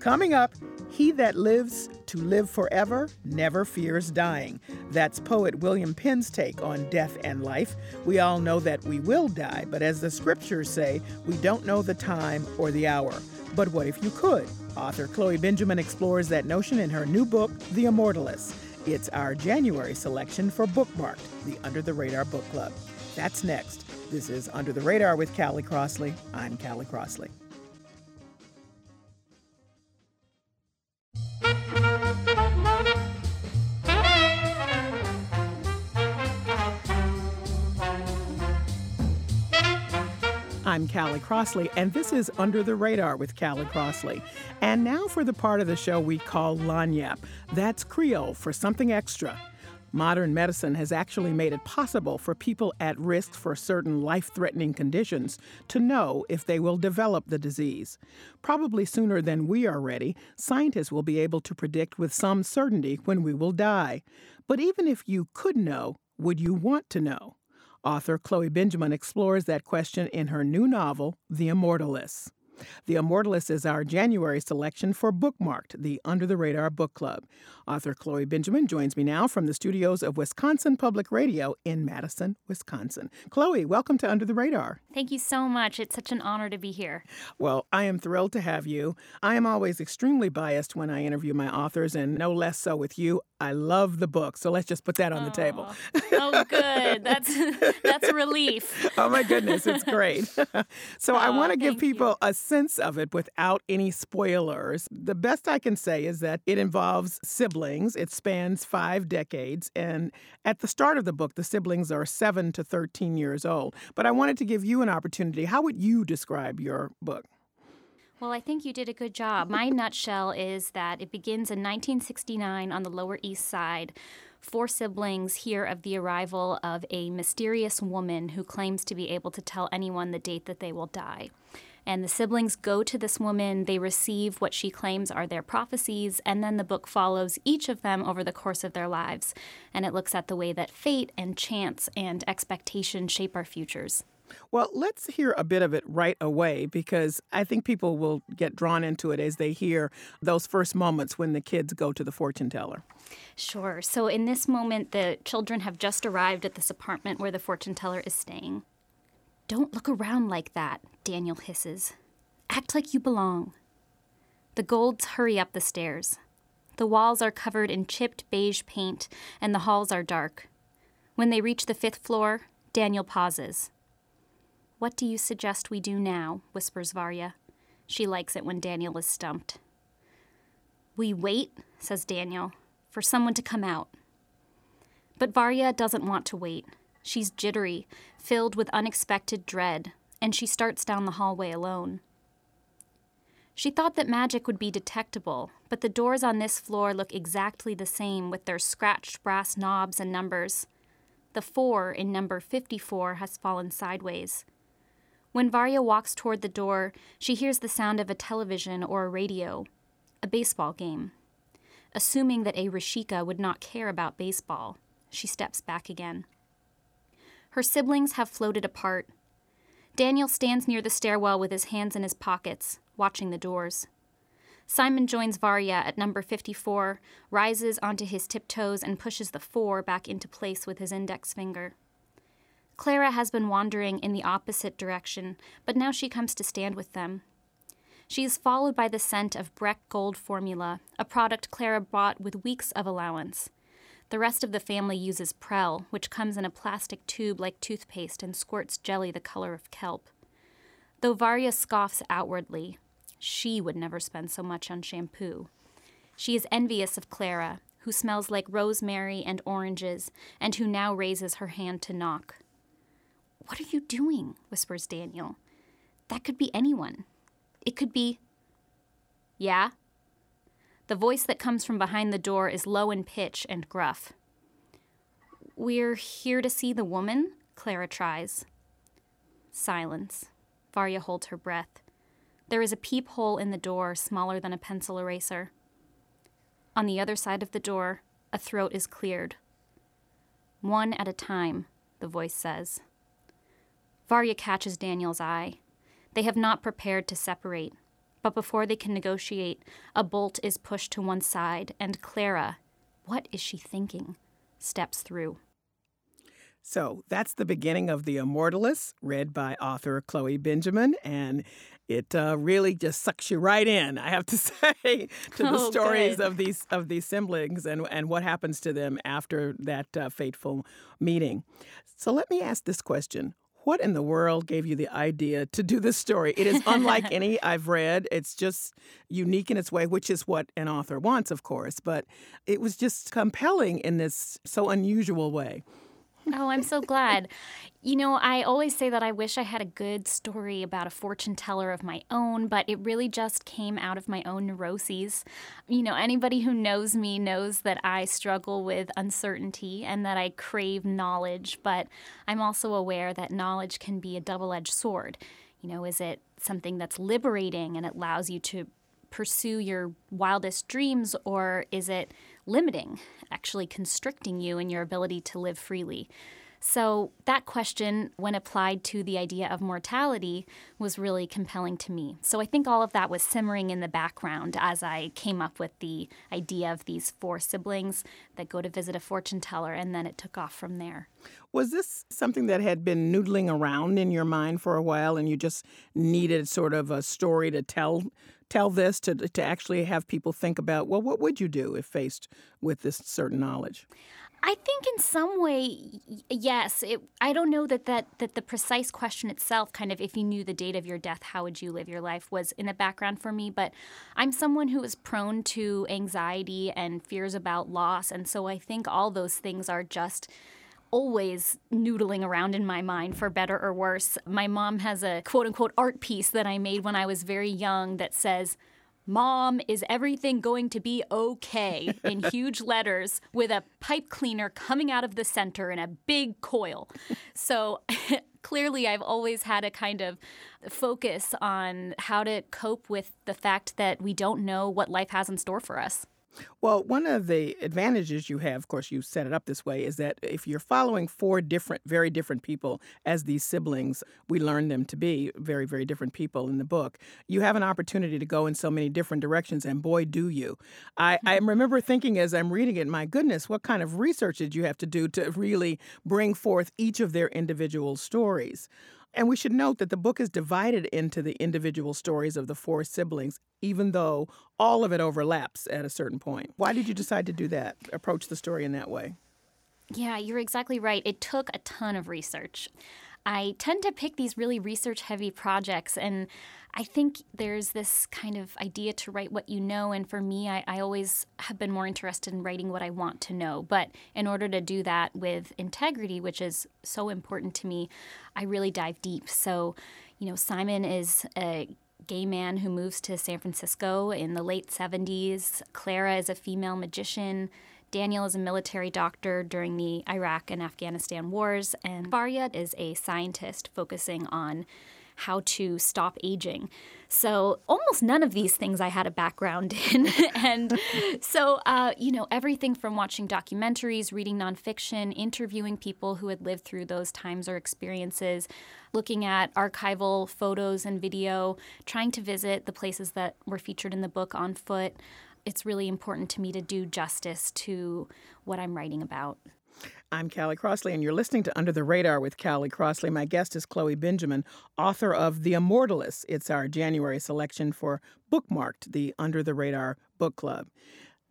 Coming up, he that lives to live forever never fears dying. That's poet William Penn's take on death and life. We all know that we will die, but as the scriptures say, we don't know the time or the hour. But what if you could? Author Chloe Benjamin explores that notion in her new book, The Immortalist. It's our January selection for Bookmarked, the Under the Radar Book Club. That's next. This is Under the Radar with Callie Crossley. I'm Callie Crossley. I'm Callie Crossley, and this is Under the Radar with Callie Crossley. And now for the part of the show we call Lagniappe. That's Creole for something extra. Modern medicine has actually made it possible for people at risk for certain life threatening conditions to know if they will develop the disease. Probably sooner than we are ready, scientists will be able to predict with some certainty when we will die. But even if you could know, would you want to know? Author Chloe Benjamin explores that question in her new novel, The Immortalist. The Immortalist is our January selection for Bookmarked, the Under the Radar Book Club. Author Chloe Benjamin joins me now from the studios of Wisconsin Public Radio in Madison, Wisconsin. Chloe, welcome to Under the Radar. Thank you so much. It's such an honor to be here. Well, I am thrilled to have you. I am always extremely biased when I interview my authors, and no less so with you. I love the book, so let's just put that on the table. oh, good. That's that's a relief. oh my goodness, it's great. so oh, I want to give people you. a sense of it without any spoilers. The best I can say is that it involves siblings. It spans five decades, and at the start of the book, the siblings are seven to thirteen years old. But I wanted to give you an opportunity. How would you describe your book? Well, I think you did a good job. My nutshell is that it begins in 1969 on the Lower East Side. Four siblings hear of the arrival of a mysterious woman who claims to be able to tell anyone the date that they will die. And the siblings go to this woman, they receive what she claims are their prophecies, and then the book follows each of them over the course of their lives. And it looks at the way that fate and chance and expectation shape our futures. Well, let's hear a bit of it right away because I think people will get drawn into it as they hear those first moments when the kids go to the fortune teller. Sure. So, in this moment, the children have just arrived at this apartment where the fortune teller is staying. Don't look around like that, Daniel hisses. Act like you belong. The Golds hurry up the stairs. The walls are covered in chipped beige paint, and the halls are dark. When they reach the fifth floor, Daniel pauses. What do you suggest we do now? whispers Varya. She likes it when Daniel is stumped. We wait, says Daniel, for someone to come out. But Varya doesn't want to wait. She's jittery, filled with unexpected dread, and she starts down the hallway alone. She thought that magic would be detectable, but the doors on this floor look exactly the same with their scratched brass knobs and numbers. The 4 in number 54 has fallen sideways. When Varya walks toward the door, she hears the sound of a television or a radio, a baseball game. Assuming that a Rishika would not care about baseball, she steps back again. Her siblings have floated apart. Daniel stands near the stairwell with his hands in his pockets, watching the doors. Simon joins Varya at number 54, rises onto his tiptoes, and pushes the four back into place with his index finger. Clara has been wandering in the opposite direction, but now she comes to stand with them. She is followed by the scent of Breck Gold Formula, a product Clara bought with weeks of allowance. The rest of the family uses Prell, which comes in a plastic tube like toothpaste and squirts jelly the color of kelp. Though Varya scoffs outwardly, she would never spend so much on shampoo. She is envious of Clara, who smells like rosemary and oranges, and who now raises her hand to knock. What are you doing? whispers Daniel. That could be anyone. It could be. Yeah? The voice that comes from behind the door is low in pitch and gruff. We're here to see the woman? Clara tries. Silence. Varya holds her breath. There is a peephole in the door smaller than a pencil eraser. On the other side of the door, a throat is cleared. One at a time, the voice says. Varya catches Daniel's eye. They have not prepared to separate, but before they can negotiate, a bolt is pushed to one side, and Clara, what is she thinking, steps through. So that's the beginning of The Immortalist, read by author Chloe Benjamin. And it uh, really just sucks you right in, I have to say, to the oh, stories good. of these of these siblings and, and what happens to them after that uh, fateful meeting. So let me ask this question. What in the world gave you the idea to do this story? It is unlike any I've read. It's just unique in its way, which is what an author wants, of course, but it was just compelling in this so unusual way. Oh, I'm so glad. You know, I always say that I wish I had a good story about a fortune teller of my own, but it really just came out of my own neuroses. You know, anybody who knows me knows that I struggle with uncertainty and that I crave knowledge, but I'm also aware that knowledge can be a double edged sword. You know, is it something that's liberating and it allows you to pursue your wildest dreams, or is it limiting, actually constricting you in your ability to live freely? So, that question, when applied to the idea of mortality, was really compelling to me. So, I think all of that was simmering in the background as I came up with the idea of these four siblings that go to visit a fortune teller, and then it took off from there. Was this something that had been noodling around in your mind for a while, and you just needed sort of a story to tell tell this to to actually have people think about well what would you do if faced with this certain knowledge I think in some way, yes. It, I don't know that, that that the precise question itself, kind of, if you knew the date of your death, how would you live your life, was in the background for me. But I'm someone who is prone to anxiety and fears about loss, and so I think all those things are just always noodling around in my mind for better or worse. My mom has a quote unquote art piece that I made when I was very young that says, Mom, is everything going to be okay? in huge letters with a pipe cleaner coming out of the center in a big coil. So clearly, I've always had a kind of focus on how to cope with the fact that we don't know what life has in store for us. Well, one of the advantages you have, of course, you set it up this way, is that if you're following four different, very different people as these siblings, we learn them to be very, very different people in the book. You have an opportunity to go in so many different directions, and boy, do you. I, I remember thinking as I'm reading it, my goodness, what kind of research did you have to do to really bring forth each of their individual stories? And we should note that the book is divided into the individual stories of the four siblings, even though all of it overlaps at a certain point. Why did you decide to do that, approach the story in that way? Yeah, you're exactly right. It took a ton of research. I tend to pick these really research heavy projects, and I think there's this kind of idea to write what you know. And for me, I, I, always have been more interested in writing what I want to know. But in order to do that with integrity, which is so important to me, I really dive deep. So, you know, Simon is a gay man who moves to San Francisco in the late 70s. Clara is a female magician. Daniel is a military doctor during the Iraq and Afghanistan wars, and Varya is a scientist focusing on how to stop aging. So, almost none of these things I had a background in. and so, uh, you know, everything from watching documentaries, reading nonfiction, interviewing people who had lived through those times or experiences, looking at archival photos and video, trying to visit the places that were featured in the book on foot it's really important to me to do justice to what I'm writing about. I'm Callie Crossley, and you're listening to Under the Radar with Callie Crossley. My guest is Chloe Benjamin, author of The Immortalists. It's our January selection for Bookmarked, the Under the Radar Book Club.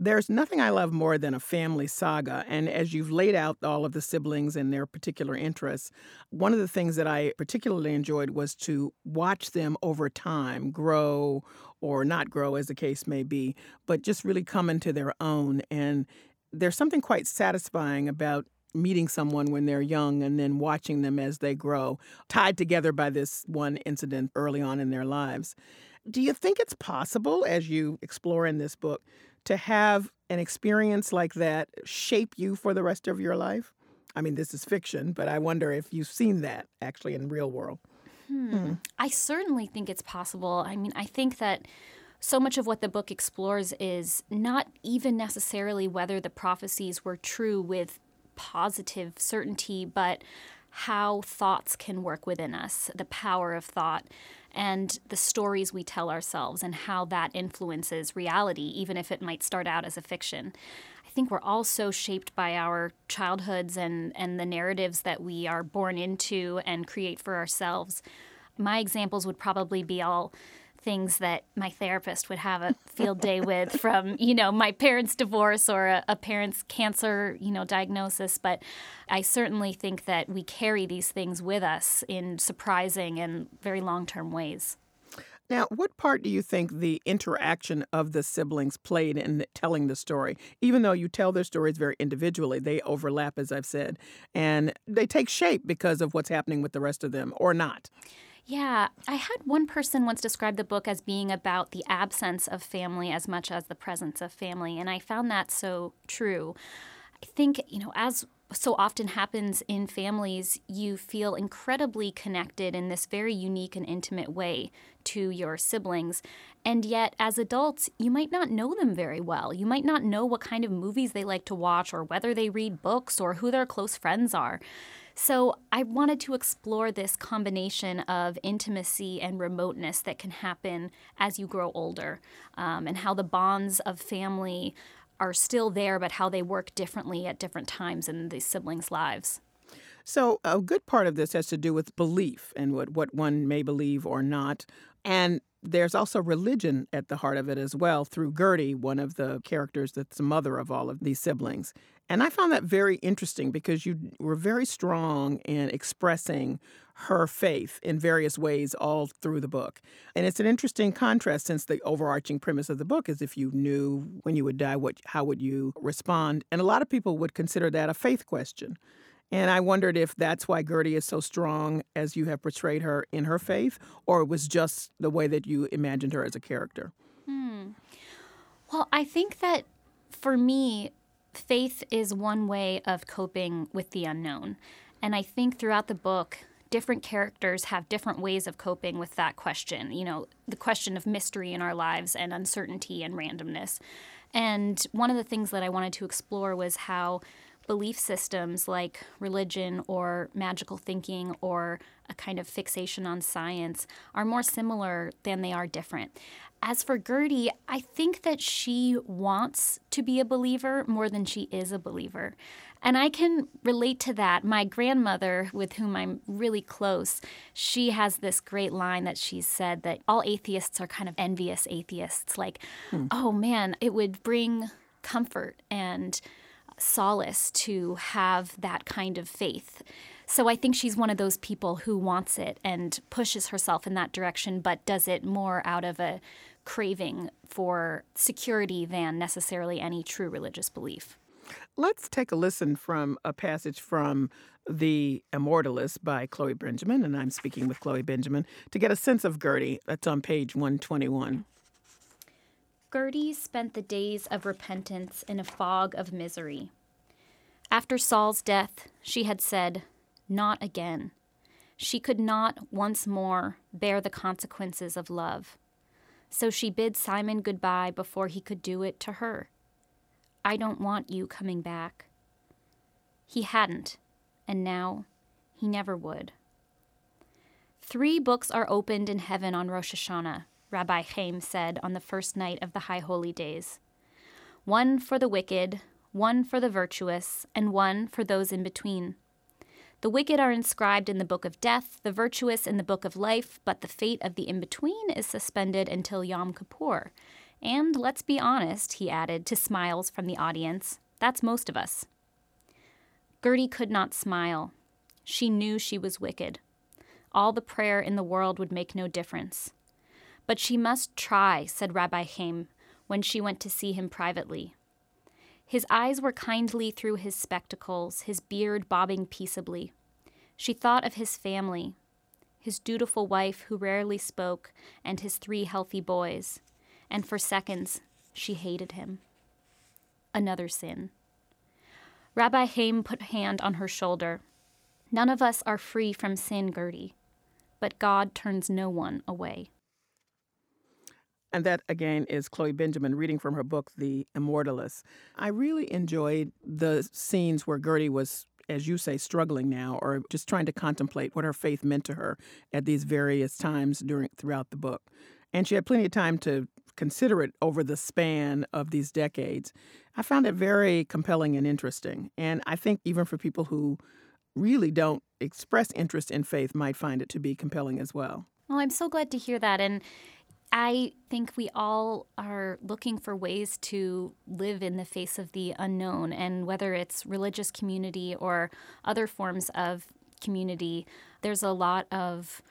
There's nothing I love more than a family saga. And as you've laid out all of the siblings and their particular interests, one of the things that I particularly enjoyed was to watch them over time grow or not grow, as the case may be, but just really come into their own. And there's something quite satisfying about meeting someone when they're young and then watching them as they grow, tied together by this one incident early on in their lives. Do you think it's possible, as you explore in this book, to have an experience like that shape you for the rest of your life? I mean, this is fiction, but I wonder if you've seen that actually in real world. Hmm. Hmm. I certainly think it's possible. I mean, I think that so much of what the book explores is not even necessarily whether the prophecies were true with positive certainty, but how thoughts can work within us, the power of thought and the stories we tell ourselves and how that influences reality, even if it might start out as a fiction. I think we're all so shaped by our childhoods and, and the narratives that we are born into and create for ourselves. My examples would probably be all things that my therapist would have a field day with from you know my parents divorce or a, a, parent's cancer you know diagnosis but i certainly think that we carry these things with us in surprising and very long-term ways now, what part do you think the interaction of the siblings played in telling the story? Even though you tell their stories very individually, they overlap, as I've said, and they take shape because of what's happening with the rest of them, or not. Yeah, I had one person once describe the book as being about the absence of family as much as the presence of family, and I found that so true. I think, you know, as so often happens in families, you feel incredibly connected in this very unique and intimate way to your siblings. And yet, as adults, you might not know them very well. You might not know what kind of movies they like to watch, or whether they read books, or who their close friends are. So I wanted to explore this combination of intimacy and remoteness that can happen as you grow older, um, and how the bonds of family are still there, but how they work differently at different times in the siblings' lives. So, a good part of this has to do with belief and what, what one may believe or not. And there's also religion at the heart of it as well through Gertie, one of the characters that's the mother of all of these siblings. And I found that very interesting because you were very strong in expressing her faith in various ways all through the book. And it's an interesting contrast since the overarching premise of the book is if you knew when you would die, what how would you respond? And a lot of people would consider that a faith question. And I wondered if that's why Gertie is so strong as you have portrayed her in her faith, or it was just the way that you imagined her as a character. Hmm. Well, I think that for me, faith is one way of coping with the unknown. And I think throughout the book, different characters have different ways of coping with that question. You know, the question of mystery in our lives and uncertainty and randomness. And one of the things that I wanted to explore was how belief systems like religion or magical thinking or a kind of fixation on science are more similar than they are different. As for Gertie, I think that she wants to be a believer more than she is a believer. And I can relate to that. My grandmother, with whom I'm really close, she has this great line that she's said that all atheists are kind of envious atheists. Like, hmm. oh man, it would bring comfort and solace to have that kind of faith. So I think she's one of those people who wants it and pushes herself in that direction, but does it more out of a craving for security than necessarily any true religious belief. Let's take a listen from a passage from The Immortalist by Chloe Benjamin, and I'm speaking with Chloe Benjamin to get a sense of Gertie. That's on page 121. Gertie spent the days of repentance in a fog of misery. After Saul's death, she had said, Not again. She could not once more bear the consequences of love. So she bid Simon goodbye before he could do it to her. I don't want you coming back. He hadn't, and now he never would. Three books are opened in heaven on Rosh Hashanah Rabbi Chaim said on the first night of the High Holy Days one for the wicked, one for the virtuous, and one for those in between. The wicked are inscribed in the book of death, the virtuous in the book of life, but the fate of the in between is suspended until Yom Kippur. And let's be honest, he added to smiles from the audience, that's most of us. Gertie could not smile. She knew she was wicked. All the prayer in the world would make no difference. But she must try, said Rabbi Chaim, when she went to see him privately. His eyes were kindly through his spectacles, his beard bobbing peaceably. She thought of his family, his dutiful wife who rarely spoke, and his three healthy boys, and for seconds she hated him. Another sin. Rabbi Chaim put hand on her shoulder. None of us are free from sin, Gertie, but God turns no one away. And that, again, is Chloe Benjamin reading from her book, The Immortalist. I really enjoyed the scenes where Gertie was, as you say, struggling now or just trying to contemplate what her faith meant to her at these various times during throughout the book. And she had plenty of time to consider it over the span of these decades. I found it very compelling and interesting. And I think even for people who really don't express interest in faith might find it to be compelling as well. Well, I'm so glad to hear that. And I think we all are looking for ways to live in the face of the unknown, and whether it's religious community or other forms of community, there's a lot of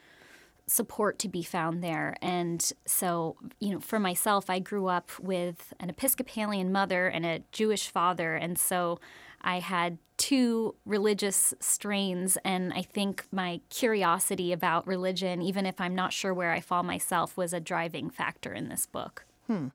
support to be found there. And so, you know, for myself, I grew up with an Episcopalian mother and a Jewish father. And so I had two religious strains, and I think my curiosity about religion, even if I'm not sure where I fall myself, was a driving factor in this book. Hmm.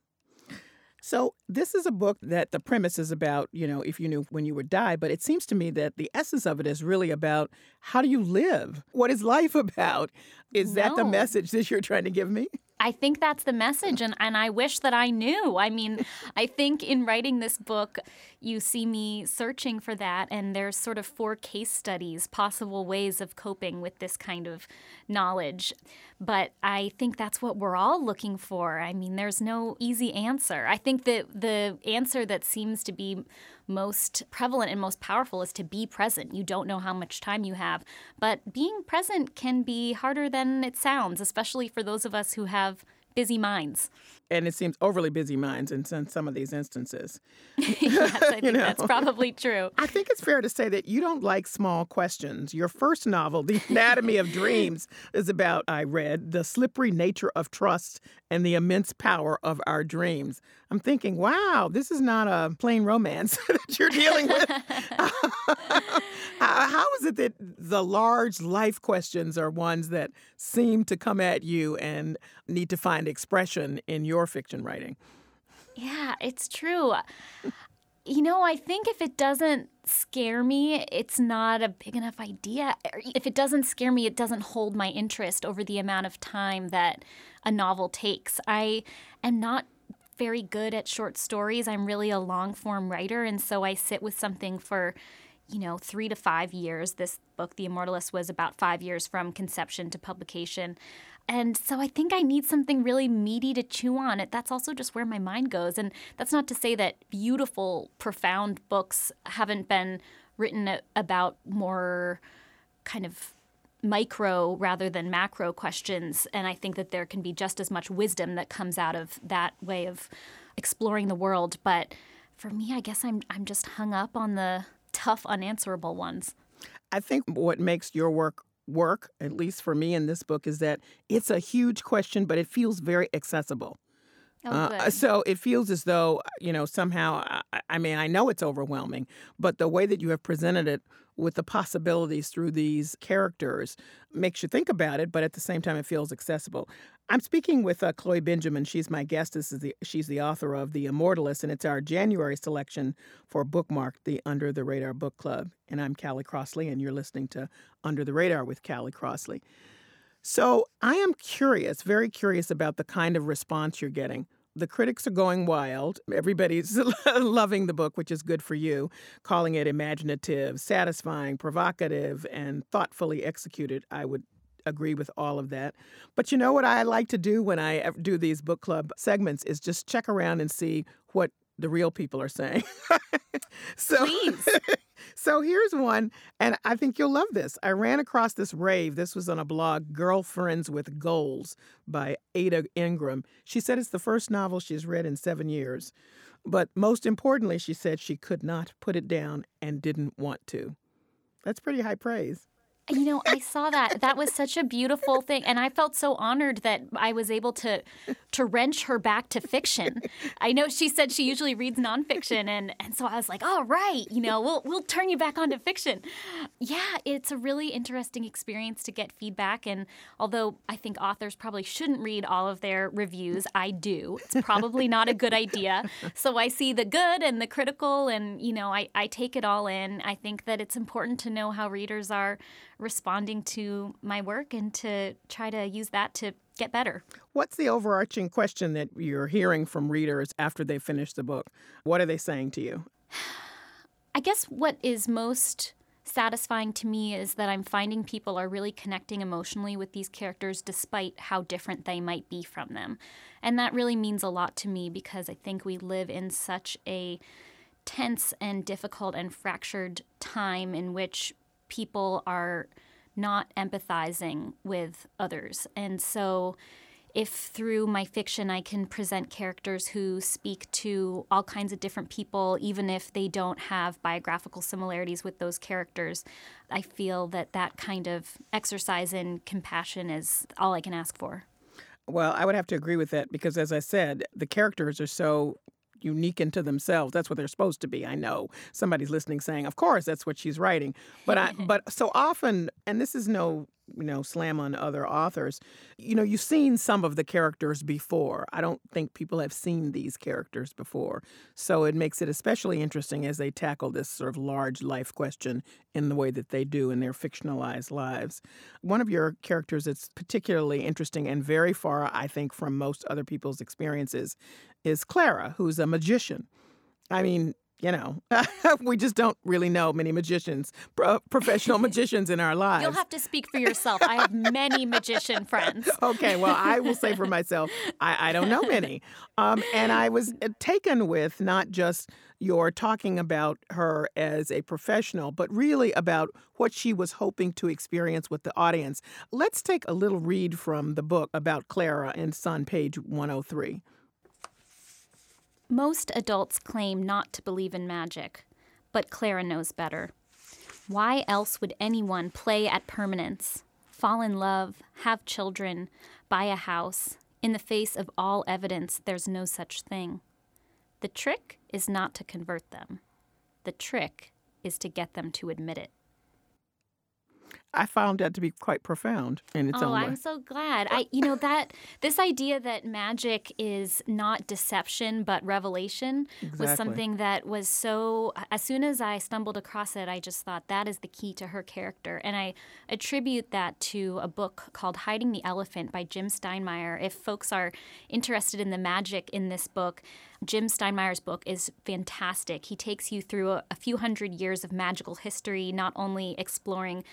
So, this is a book that the premise is about, you know, if you knew when you would die, but it seems to me that the essence of it is really about how do you live? What is life about? Is no. that the message that you're trying to give me? I think that's the message, and, and I wish that I knew. I mean, I think in writing this book, you see me searching for that, and there's sort of four case studies, possible ways of coping with this kind of knowledge. But I think that's what we're all looking for. I mean, there's no easy answer. I think that the answer that seems to be most prevalent and most powerful is to be present. You don't know how much time you have, but being present can be harder than it sounds, especially for those of us who have busy minds. And it seems overly busy minds in some of these instances. yes, I think you know? that's probably true. I think it's fair to say that you don't like small questions. Your first novel, The Anatomy of Dreams, is about, I read, the slippery nature of trust and the immense power of our dreams. I'm thinking, wow, this is not a plain romance that you're dealing with. how is it that the large life questions are ones that seem to come at you and need to find expression in your fiction writing? Yeah, it's true. you know, I think if it doesn't scare me, it's not a big enough idea. If it doesn't scare me, it doesn't hold my interest over the amount of time that a novel takes. I am not very good at short stories. I'm really a long form writer, and so I sit with something for, you know, three to five years. This book, The Immortalist, was about five years from conception to publication. And so I think I need something really meaty to chew on. That's also just where my mind goes. And that's not to say that beautiful, profound books haven't been written about more kind of micro rather than macro questions. And I think that there can be just as much wisdom that comes out of that way of exploring the world. But for me, I guess I'm I'm just hung up on the tough, unanswerable ones. I think what makes your work work, at least for me in this book, is that it's a huge question, but it feels very accessible. Oh, uh, so it feels as though, you know, somehow, I, I mean, I know it's overwhelming, but the way that you have presented it with the possibilities through these characters makes you think about it, but at the same time, it feels accessible. I'm speaking with uh, Chloe Benjamin. She's my guest. This is the she's the author of The Immortalist, and it's our January selection for Bookmark, the Under the Radar Book Club. And I'm Callie Crossley, and you're listening to Under the Radar with Callie Crossley. So I am curious, very curious about the kind of response you're getting. The critics are going wild. Everybody's loving the book, which is good for you, calling it imaginative, satisfying, provocative, and thoughtfully executed. I would agree with all of that. But you know what I like to do when I do these book club segments is just check around and see what the real people are saying. so, Please. So here's one, and I think you'll love this. I ran across this rave. This was on a blog, Girlfriends with Goals by Ada Ingram. She said it's the first novel she's read in seven years. But most importantly, she said she could not put it down and didn't want to. That's pretty high praise. You know, I saw that. That was such a beautiful thing, and I felt so honored that I was able to to wrench her back to fiction. I know she said she usually reads nonfiction, and and so I was like, all right, you know, we'll we'll turn you back onto fiction. Yeah, it's a really interesting experience to get feedback, and although I think authors probably shouldn't read all of their reviews, I do. It's probably not a good idea. So I see the good and the critical, and you know, I I take it all in. I think that it's important to know how readers are responding to my work and to try to use that to get better. What's the overarching question that you're hearing from readers after they finish the book? What are they saying to you? I guess what is most satisfying to me is that I'm finding people are really connecting emotionally with these characters despite how different they might be from them. And that really means a lot to me because I think we live in such a tense and difficult and fractured time in which people are not empathizing with others. And so, if through my fiction I can present characters who speak to all kinds of different people, even if they don't have biographical similarities with those characters, I feel that that kind of exercise in compassion is all I can ask for. Well, I would have to agree with that because, as I said, the characters are so unique into themselves. That's what they're supposed to be. I know somebody's listening saying, "Of course, that's what she's writing." But I, but so often, and this is no you know, slam on other authors. You know, you've seen some of the characters before. I don't think people have seen these characters before. So it makes it especially interesting as they tackle this sort of large life question in the way that they do in their fictionalized lives. One of your characters that's particularly interesting and very far, I think, from most other people's experiences is Clara, who's a magician. I mean, you know, we just don't really know many magicians, pro- professional magicians in our lives. You'll have to speak for yourself. I have many magician friends. okay, well, I will say for myself, I, I don't know many. Um, and I was uh, taken with not just your talking about her as a professional, but really about what she was hoping to experience with the audience. Let's take a little read from the book about Clara, and it's on page 103. Most adults claim not to believe in magic, but Clara knows better. Why else would anyone play at permanence, fall in love, have children, buy a house, in the face of all evidence there's no such thing? The trick is not to convert them. The trick is to get them to admit it. I found that to be quite profound in its oh, own way. I'm so glad. I, you know, that this idea that magic is not deception but revelation Exactly. was something that was so. As soon as I stumbled across it, I just thought that is the key to her character, and I attribute that to a book called "Hiding the Elephant" by Jim Steinmeyer. If folks are interested in the magic in this book, Jim Steinmeyer's book is fantastic. He takes you through a, a few hundred years of magical history, not only exploring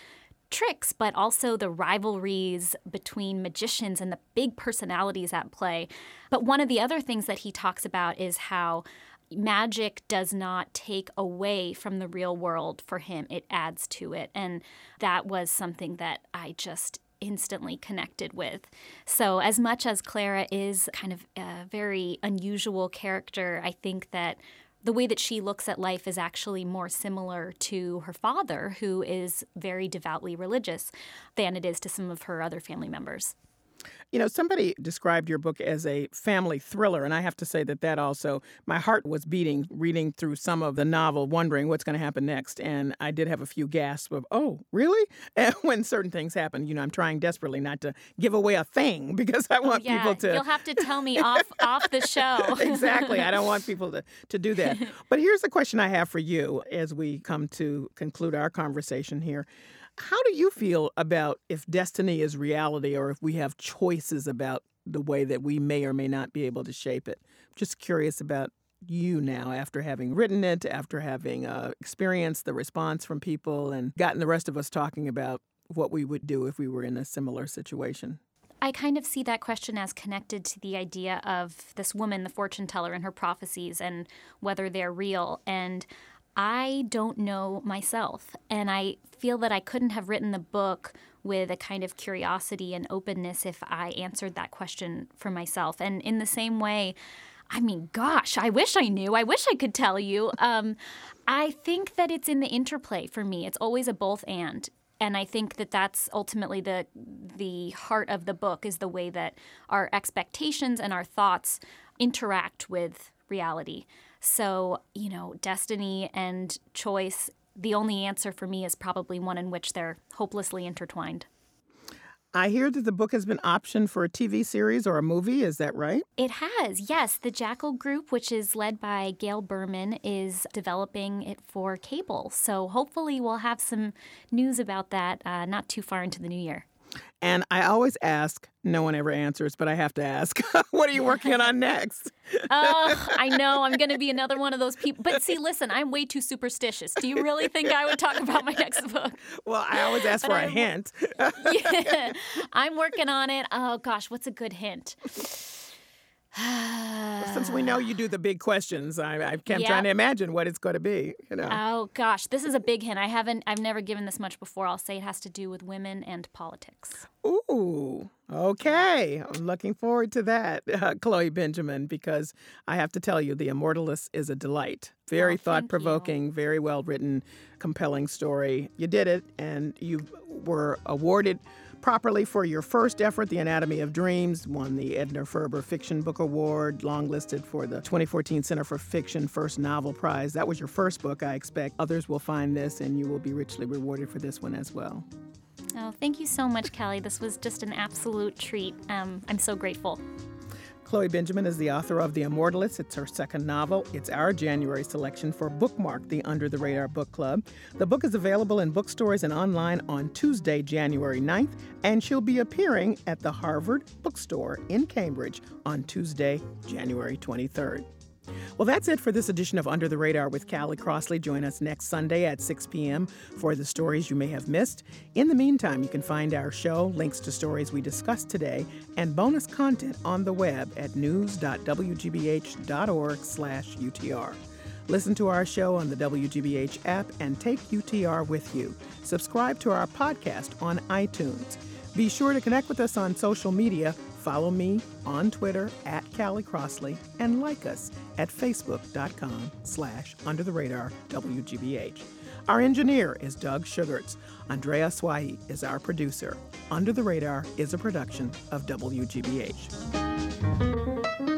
tricks, but also the rivalries between magicians and the big personalities at play. But one of the other things that he talks about is how magic does not take away from the real world for him, it adds to it. And that was something that I just instantly connected with. So, as much as Clara is kind of a very unusual character, I think that the way that she looks at life is actually more similar to her father, who is very devoutly religious, than it is to some of her other family members. You know, somebody described your book as a family thriller, and I have to say that that also, my heart was beating reading through some of the novel, wondering what's going to happen next. And I did have a few gasps of, oh, really? And when certain things happen, you know, I'm trying desperately not to give away a thing because I oh, want Oh, yeah, people to. You'll have to tell me off off the show. exactly. I don't want people to, to do that. But here's the question I have for you as we come to conclude our conversation here. How do you feel about if destiny is reality or if we have choices about the way that we may or may not be able to shape it? Just curious about you now after having written it, after having uh, experienced the response from people and gotten the rest of us talking about what we would do if we were in a similar situation. I kind of see that question as connected to the idea of this woman, the fortune teller, and her prophecies and whether they're real. And I don't know myself. And I feel that I couldn't have written the book with a kind of curiosity and openness if I answered that question for myself. And in the same way, I mean, gosh, I wish I knew. I wish I could tell you. Um, I think that it's in the interplay for me. It's always a both and and I think that that's ultimately the the heart of the book is the way that our expectations and our thoughts interact with reality. So, you know, destiny and choice, the only answer for me is probably one in which they're hopelessly intertwined. I hear that the book has been optioned for a TV series or a movie. Is that right? It has, yes. The Jackal Group, which is led by Gail Berman, is developing it for cable. So hopefully we'll have some news about that uh, not too far into the new year. And I always ask, no one ever answers, but I have to ask, what are you working on next? Oh, I know. I'm going to be another one of those people. But see, listen, I'm way too superstitious. Do you really think I would talk about my next book? Well, I always ask But for a hint. yeah, I'm working on it. Oh, gosh, what's a good hint? Since we know you do the big questions, I, I kept Yep. trying to imagine what it's going to be. You know. Oh gosh, this is a big hint. I haven't I've never given this much before. I'll say it has to do with women and politics. Ooh, okay. I'm looking forward to that, uh, Chloe Benjamin, because I have to tell you, The Immortalist is a delight. Very Oh, thought provoking, very well written, compelling story. You did it, and you were awarded properly for your first effort, The Anatomy of Dreams, won the Edna Ferber Fiction Book Award, longlisted for the 2014 Center for Fiction First Novel Prize. That was your first book, I expect. Others will find this, and you will be richly rewarded for this one as well. Oh, thank you so much, Kelly. This was just an absolute treat. Um, I'm so grateful. Chloe Benjamin is the author of The Immortalist. It's her second novel. It's our January selection for Bookmark, the Under the Radar Book Club. The book is available in bookstores and online on Tuesday, January 9th, and she'll be appearing at the Harvard Bookstore in Cambridge on Tuesday, January 23rd. Well, that's it for this edition of Under the Radar with Callie Crossley. Join us next Sunday at 6 p.m. for the stories you may have missed. In the meantime, you can find our show, links to stories we discussed today, and bonus content on the web at news.wgbh.org slash UTR. Listen to our show on the WGBH app and take UTR with you. Subscribe to our podcast on iTunes. Be sure to connect with us on social media. Follow me on Twitter at Callie Crossley and like us at facebook.com slash under the radar WGBH. Our engineer is Doug Sugarts. Andrea Swahi is our producer. Under the Radar is a production of WGBH.